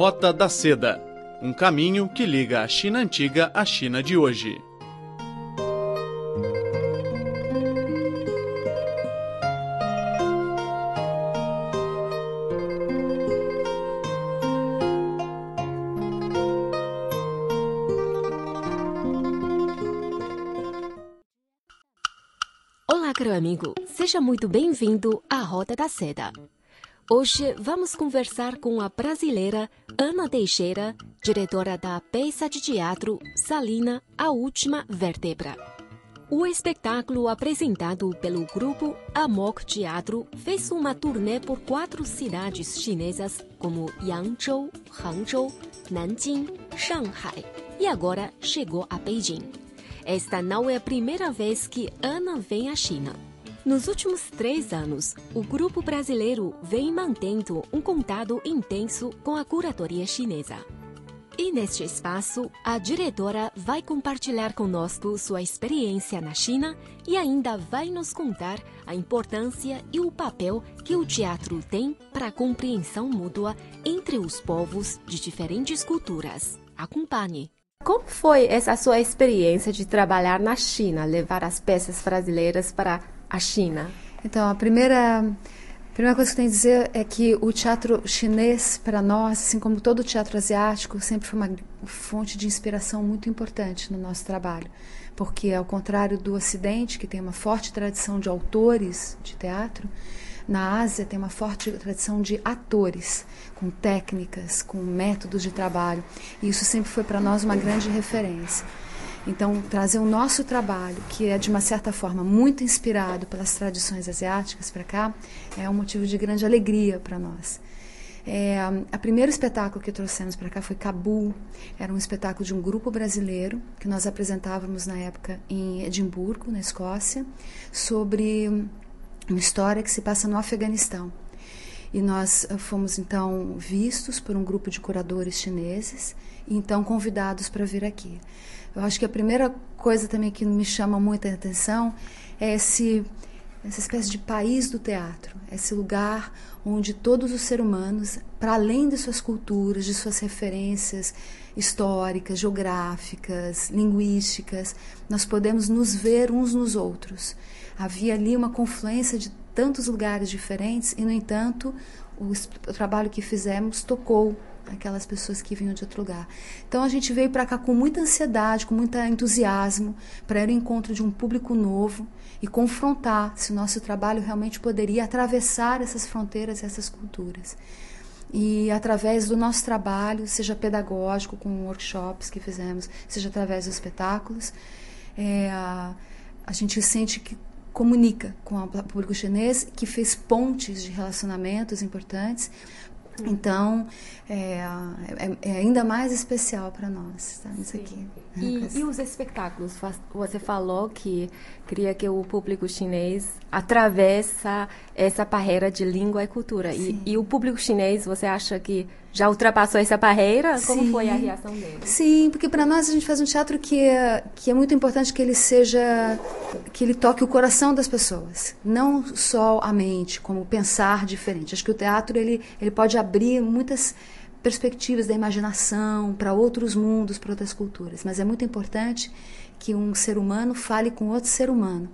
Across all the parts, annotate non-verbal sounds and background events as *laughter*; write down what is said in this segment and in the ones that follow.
Rota da Seda um caminho que liga a China antiga à China de hoje. Olá, caro amigo. Seja muito bem-vindo à Rota da Seda. Hoje vamos conversar com a brasileira Ana Teixeira, diretora da peça de teatro Salina, a Última Vértebra. O espetáculo apresentado pelo grupo Amok Teatro fez uma turnê por quatro cidades chinesas como Yangzhou, Hangzhou, Nanjing, Shanghai e agora chegou a Beijing. Esta não é a primeira vez que Ana vem à China. Nos últimos três anos, o grupo brasileiro vem mantendo um contato intenso com a curatoria chinesa. E neste espaço, a diretora vai compartilhar conosco sua experiência na China e ainda vai nos contar a importância e o papel que o teatro tem para a compreensão mútua entre os povos de diferentes culturas. Acompanhe! Como foi essa sua experiência de trabalhar na China, levar as peças brasileiras para a China? Então, a primeira, a primeira coisa que eu tenho a dizer é que o teatro chinês, para nós, assim como todo o teatro asiático, sempre foi uma fonte de inspiração muito importante no nosso trabalho. Porque, ao contrário do Ocidente, que tem uma forte tradição de autores de teatro, na Ásia tem uma forte tradição de atores, com técnicas, com métodos de trabalho. E isso sempre foi para nós uma grande referência. Então, trazer o nosso trabalho, que é de uma certa forma muito inspirado pelas tradições asiáticas para cá, é um motivo de grande alegria para nós. É, a primeiro espetáculo que trouxemos para cá foi Cabul. Era um espetáculo de um grupo brasileiro que nós apresentávamos na época em Edimburgo, na Escócia, sobre uma história que se passa no Afeganistão. E nós eh, fomos então vistos por um grupo de curadores chineses então convidados para vir aqui. Eu acho que a primeira coisa também que me chama muita atenção é esse essa espécie de país do teatro, esse lugar onde todos os seres humanos, para além de suas culturas, de suas referências históricas, geográficas, linguísticas, nós podemos nos ver uns nos outros Havia ali uma confluência de tantos lugares diferentes e, no entanto, o, trabalho que fizemos tocou aquelas pessoas que vinham de outro lugar. Então a gente veio para cá com muita ansiedade, com muito entusiasmo, para ir ao encontro de um público novo e confrontar se o nosso trabalho realmente poderia atravessar essas fronteiras, essas culturas. E através do nosso trabalho, seja pedagógico, com workshops que fizemos, seja através dos espetáculos, é, a, a gente sente que comunica com o público chinês, que fez pontes de relacionamentos importantes. Então, é, é, é ainda mais especial para nós estarmos Sim. aqui. E, e, os espetáculos? Você falou que queria que o público chinês atravessa essa barreira de língua e cultura. E, e, o público chinês, você acha que já ultrapassou essa barreira? Sim. Como foi a reação dele? Sim, porque para nós a gente faz um teatro que é, que é muito importante que ele seja, que ele toque o coração das pessoas, não só a mente, como pensar diferente. Acho que o teatro ele, ele pode abrir muitas perspectivas da imaginação para outros mundos, para outras culturas. Mas é muito importante que um ser humano fale com outro ser humano.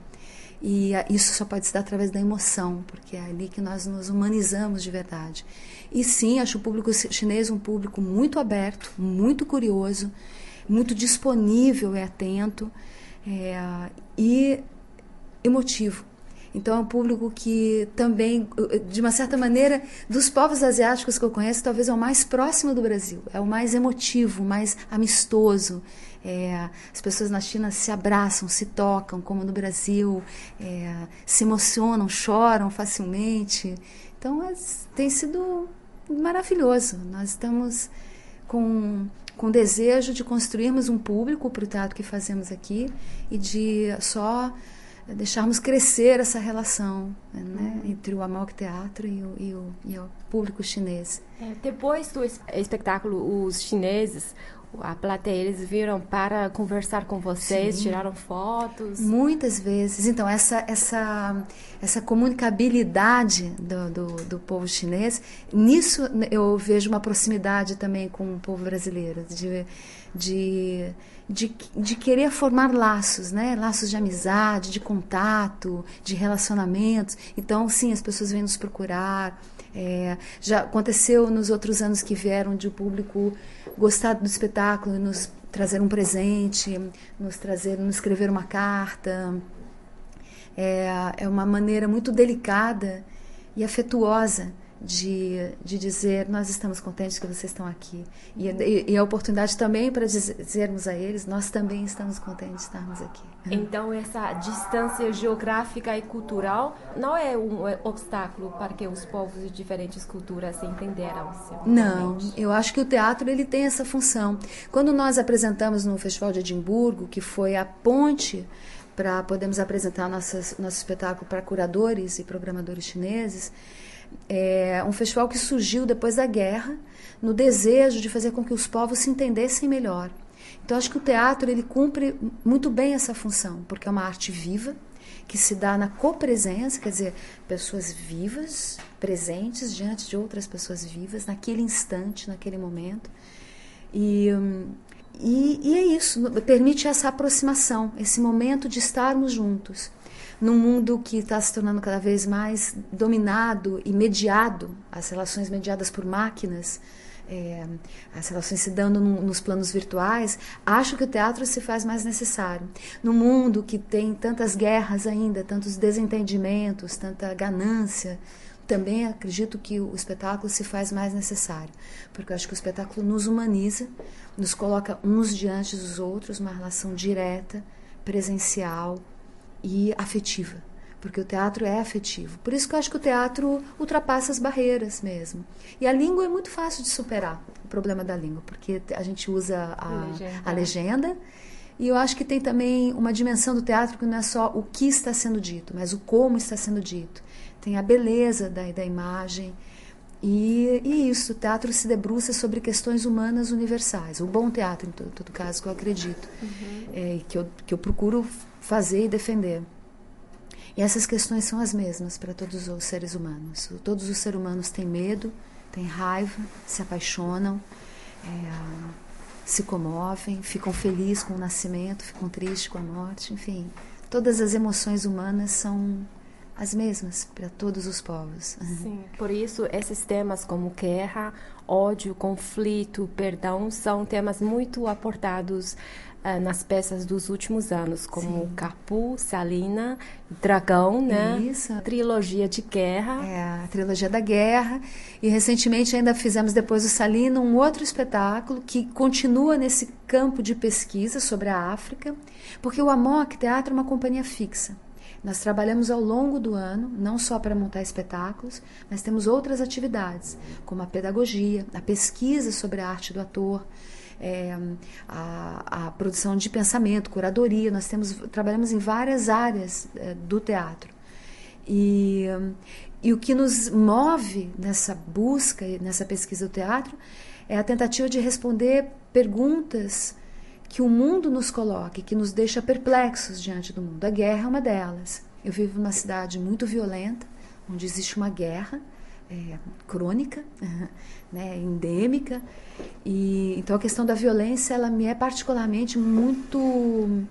E isso só pode se dar através da emoção, porque é ali que nós nos humanizamos de verdade. E sim, acho o público chinês um público muito aberto, muito curioso, muito disponível e atento é, e emotivo. Então é um público que também, de uma certa maneira, dos povos asiáticos que eu conheço, talvez é o mais próximo do Brasil, é o mais emotivo, mais amistoso. É, as pessoas na China se abraçam, se tocam, como no Brasil, é, se emocionam, choram facilmente. Então é, tem sido maravilhoso. Nós estamos com com desejo de construirmos um público para o teatro que fazemos aqui e de só deixarmos crescer essa relação né, entre o Amok Teatro e o, e o, e o público chinês. É, depois do espetáculo, os chineses, a plateia, eles viram para conversar com vocês, Sim. tiraram fotos? Muitas vezes. Então, essa, essa, essa comunicabilidade do, do, do, povo chinês, nisso eu vejo uma proximidade também com o povo brasileiro, de, de, de, de querer formar laços, né? laços de amizade, de contato, de relacionamentos. Então, sim, as pessoas vêm nos procurar. É, já aconteceu nos outros anos que vieram de o público gostar do espetáculo, nos trazer um presente, nos trazer, nos escrever uma carta. É, é uma maneira muito delicada e afetuosa de, de dizer nós estamos contentes que vocês estão aqui. E, e, e a oportunidade também para dizermos a eles nós também estamos contentes de estarmos aqui. Então essa distância geográfica e cultural não é um obstáculo para que os povos de diferentes culturas se entenderam não eu acho que o teatro ele tem essa função. Quando nós apresentamos no festival de Edimburgo que foi a ponte para podermos apresentar nossas, nosso espetáculo para curadores e programadores chineses é um festival que surgiu depois da guerra, no desejo de fazer com que os povos se entendessem melhor. Então acho que o teatro ele cumpre muito bem essa função, porque é uma arte viva que se dá na copresença, quer dizer, pessoas vivas, presentes diante de outras pessoas vivas naquele instante, naquele momento. E, e, e é isso, permite essa aproximação, esse momento de estarmos juntos num mundo que está se tornando cada vez mais dominado e mediado, as relações mediadas por máquinas, é, as relações se dando no, nos planos virtuais, acho que o teatro se faz mais necessário. No mundo que tem tantas guerras ainda, tantos desentendimentos, tanta ganância, também acredito que o espetáculo se faz mais necessário, porque eu acho que o espetáculo nos humaniza, nos coloca uns diante dos outros, uma relação direta, presencial, e afetiva, porque o teatro é afetivo. Por isso que eu acho que o teatro ultrapassa as barreiras mesmo. E a língua é muito fácil de superar, o problema da língua, porque a gente usa a legenda. A legenda e eu acho que tem também uma dimensão do teatro que não é só o que está sendo dito, mas o como está sendo dito. Tem a beleza da, da imagem. E, e isso, o teatro se debruça sobre questões humanas universais. O bom teatro, em todo, todo caso, que eu acredito. Uhum. É, que, eu, que eu procuro fazer e defender. E essas questões são as mesmas para todos os seres humanos. Todos os seres humanos têm medo, têm raiva, se apaixonam, é, se comovem, ficam felizes com o nascimento, ficam tristes com a morte, enfim. Todas as emoções humanas são as mesmas para todos os povos. Sim, por isso esses temas como guerra, ódio, conflito, perdão são temas muito aportados uh, nas peças dos últimos anos, como Sim. Capu, Salina, Dragão, né? Isso. A trilogia de guerra. É, a trilogia da guerra. E recentemente ainda fizemos depois do Salina um outro espetáculo que continua nesse campo de pesquisa sobre a África, porque o Amok Teatro é uma companhia fixa. Nós trabalhamos ao longo do ano, não só para montar espetáculos, mas temos outras atividades, como a pedagogia, a pesquisa sobre a arte do ator, é, a, a, produção de pensamento, curadoria. Nós temos, trabalhamos em várias áreas é, do teatro. E, e o que nos move nessa busca, nessa pesquisa do teatro, é a tentativa de responder perguntas que o mundo nos coloca e que nos deixa perplexos diante do mundo. A guerra é uma delas. Eu vivo numa cidade muito violenta, onde existe uma guerra é, crônica, *laughs* né, endêmica. E então a questão da violência ela me é particularmente muito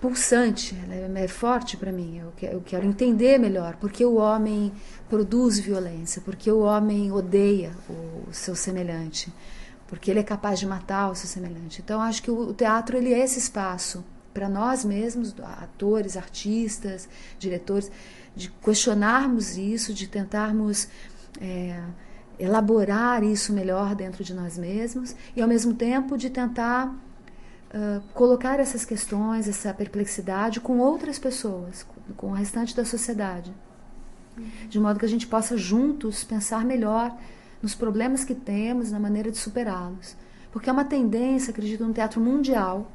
pulsante, ela é, é forte para mim. Eu, eu quero entender melhor porque o homem produz violência, porque o homem odeia o seu semelhante, porque ele é capaz de matar o seu semelhante. Então acho que o teatro ele é esse espaço para nós mesmos, atores, artistas, diretores, de questionarmos isso, de tentarmos é, elaborar isso melhor dentro de nós mesmos e, ao mesmo tempo, de tentar uh, colocar essas questões, essa perplexidade com outras pessoas, com, com o restante da sociedade, de modo que a gente possa juntos pensar melhor nos problemas que temos, na maneira de superá-los. Porque é uma tendência, acredito, no teatro mundial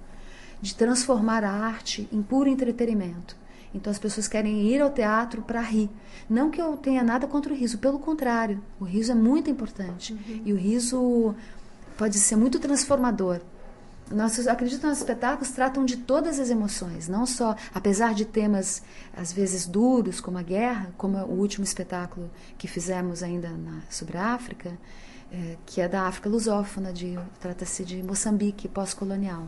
de transformar a arte em puro entretenimento. Então as pessoas querem ir ao teatro para rir. Não que eu tenha nada contra o riso, pelo contrário, o riso é muito importante. Uhum. E o riso pode ser muito transformador. Nossos, acredito que nossos espetáculos tratam de todas as emoções, não só, apesar de temas às vezes duros, como a guerra, como o último espetáculo que fizemos ainda na, sobre a África, é, que é da África lusófona, trata-se de Moçambique pós-colonial.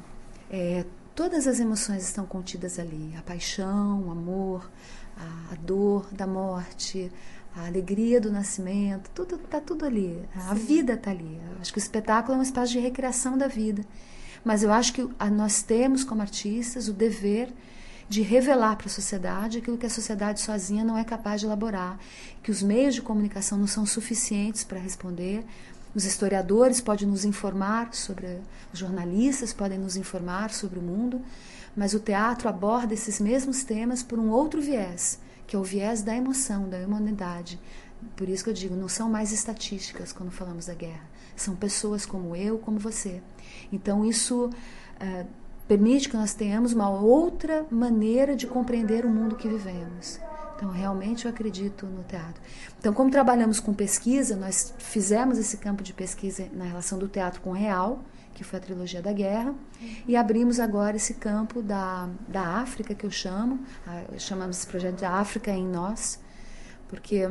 É, todas as emoções estão contidas ali: a paixão, o amor, a, a dor da morte, a alegria do nascimento, tudo está tudo ali. A Sim. vida está ali. Eu acho que o espetáculo é um espaço de recreação da vida. Mas eu acho que nós temos, como artistas, o dever de revelar para a sociedade aquilo que a sociedade sozinha não é capaz de elaborar, que os meios de comunicação não são suficientes para responder. Os historiadores podem nos informar sobre, os jornalistas podem nos informar sobre o mundo, mas o teatro aborda esses mesmos temas por um outro viés, que é o viés da emoção, da humanidade. Por isso que eu digo, não são mais estatísticas quando falamos da guerra, são pessoas como eu, como você. Então isso uh, permite que nós tenhamos uma outra maneira de compreender o mundo que vivemos. Então, realmente eu acredito no teatro. Então, como trabalhamos com pesquisa, nós fizemos esse campo de pesquisa na relação do teatro com o real, que foi a trilogia da guerra, e abrimos agora esse campo da, da África, que eu chamo, chamamos esse projeto de África em Nós, porque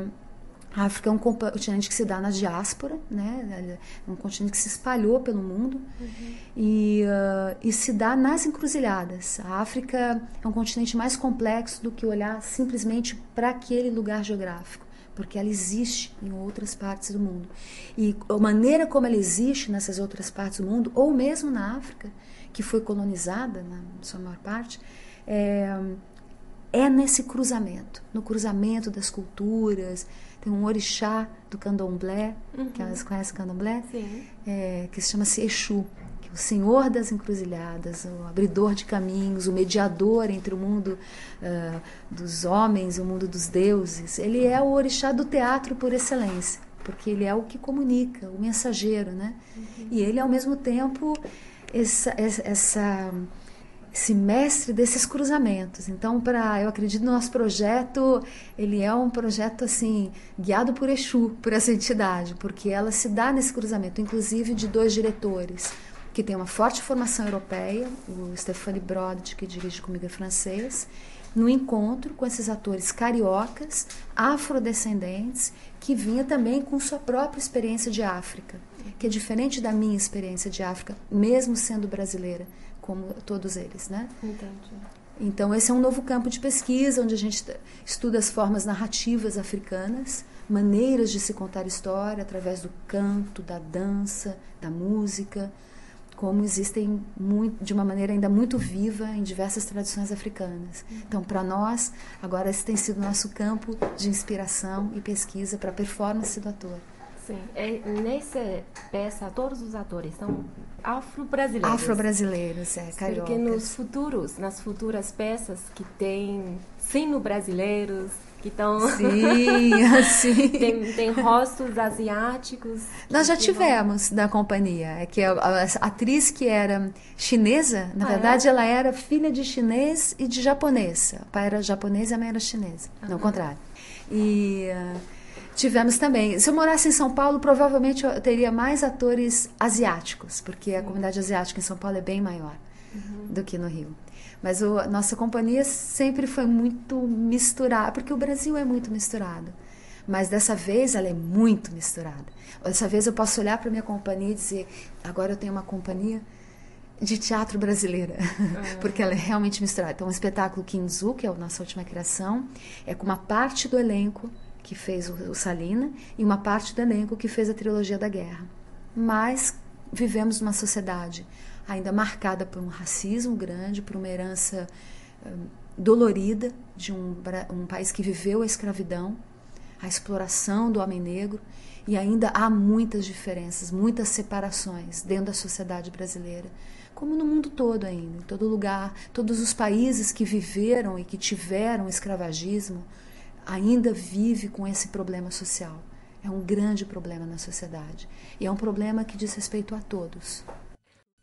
a África é um continente que se dá na diáspora, né? É um continente que se espalhou pelo mundo uhum. e, uh, e se dá nas encruzilhadas. A África é um continente mais complexo do que olhar simplesmente para aquele lugar geográfico, porque ela existe em outras partes do mundo. E a maneira como ela existe nessas outras partes do mundo, ou mesmo na África, que foi colonizada na sua maior parte, é, é nesse cruzamento, no cruzamento das culturas, tem um orixá do candomblé, uhum. que elas conhecem candomblé, é, que se chama -se Exu, que é o senhor das encruzilhadas, o abridor de caminhos, o mediador entre o mundo uh, dos homens e o mundo dos deuses. Ele é o orixá do teatro por excelência, porque ele é o que comunica, o mensageiro, né? Uhum. E ele, ao mesmo tempo, essa, essa esse mestre desses cruzamentos. Então, para eu acredito no nosso projeto, ele é um projeto assim guiado por Exu, por essa entidade, porque ela se dá nesse cruzamento, inclusive de dois diretores que tem uma forte formação europeia, o Stephanie Brod, que dirige comigo é francês, no encontro com esses atores cariocas, afrodescendentes, que vinha também com sua própria experiência de África, que é diferente da minha experiência de África, mesmo sendo brasileira como todos eles, né? Entendi. Então esse é um novo campo de pesquisa onde a gente estuda as formas narrativas africanas, maneiras de se contar história através do canto, da dança, da música, como existem muito, de uma maneira ainda muito viva em diversas tradições africanas. Então, para nós, agora esse tem sido nosso campo de inspiração e pesquisa para a performance do ator. Sim. É, nessa peça, todos os atores são afro-brasileiros. Afro-brasileiros, é, cariocas. Porque nos futuros, nas futuras peças que tem sino-brasileiros, que estão... *laughs* Sim, assim. tem, tem rostos asiáticos. Nós já tivemos vão... na companhia. É que a, a, atriz que era chinesa, na ah, é? verdade, é? ela era filha de chinês e de japonês. O pai era japonês e a mãe era chinesa. Não, o contrário. E... Uh, Tivemos também. Se eu morasse em São Paulo, provavelmente eu teria mais atores asiáticos, porque a comunidade asiática em São Paulo é bem maior uhum. do que no Rio. Mas a nossa companhia sempre foi muito misturada, porque o Brasil é muito misturado. Mas dessa vez ela é muito misturada. Dessa vez eu posso olhar para minha companhia e dizer: agora eu tenho uma companhia de teatro brasileira, uhum. *laughs* porque ela é realmente misturada. Então, o espetáculo Kinzu, que é a nossa última criação, é com uma parte do elenco que fez o, Salina, e uma parte do elenco que fez a trilogia da guerra. Mas vivemos numa sociedade ainda marcada por um racismo grande, por uma herança hum, dolorida de um, um país que viveu a escravidão, a exploração do homem negro, e ainda há muitas diferenças, muitas separações dentro da sociedade brasileira, como no mundo todo ainda, em todo lugar, todos os países que viveram e que tiveram escravagismo, ainda vive com esse problema social. É um grande problema na sociedade. E é um problema que diz respeito a todos.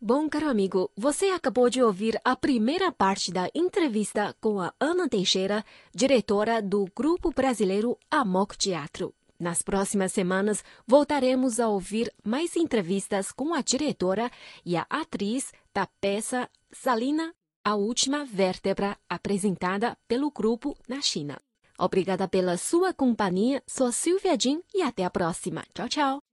Bom, caro amigo, você acabou de ouvir a primeira parte da entrevista com a Ana Teixeira, diretora do grupo brasileiro Amok Teatro. Nas próximas semanas, voltaremos a ouvir mais entrevistas com a diretora e a atriz da peça Salina, a última vértebra apresentada pelo grupo na China. Obrigada pela sua companhia. Sou Silvia Jin e até a próxima. Tchau, tchau.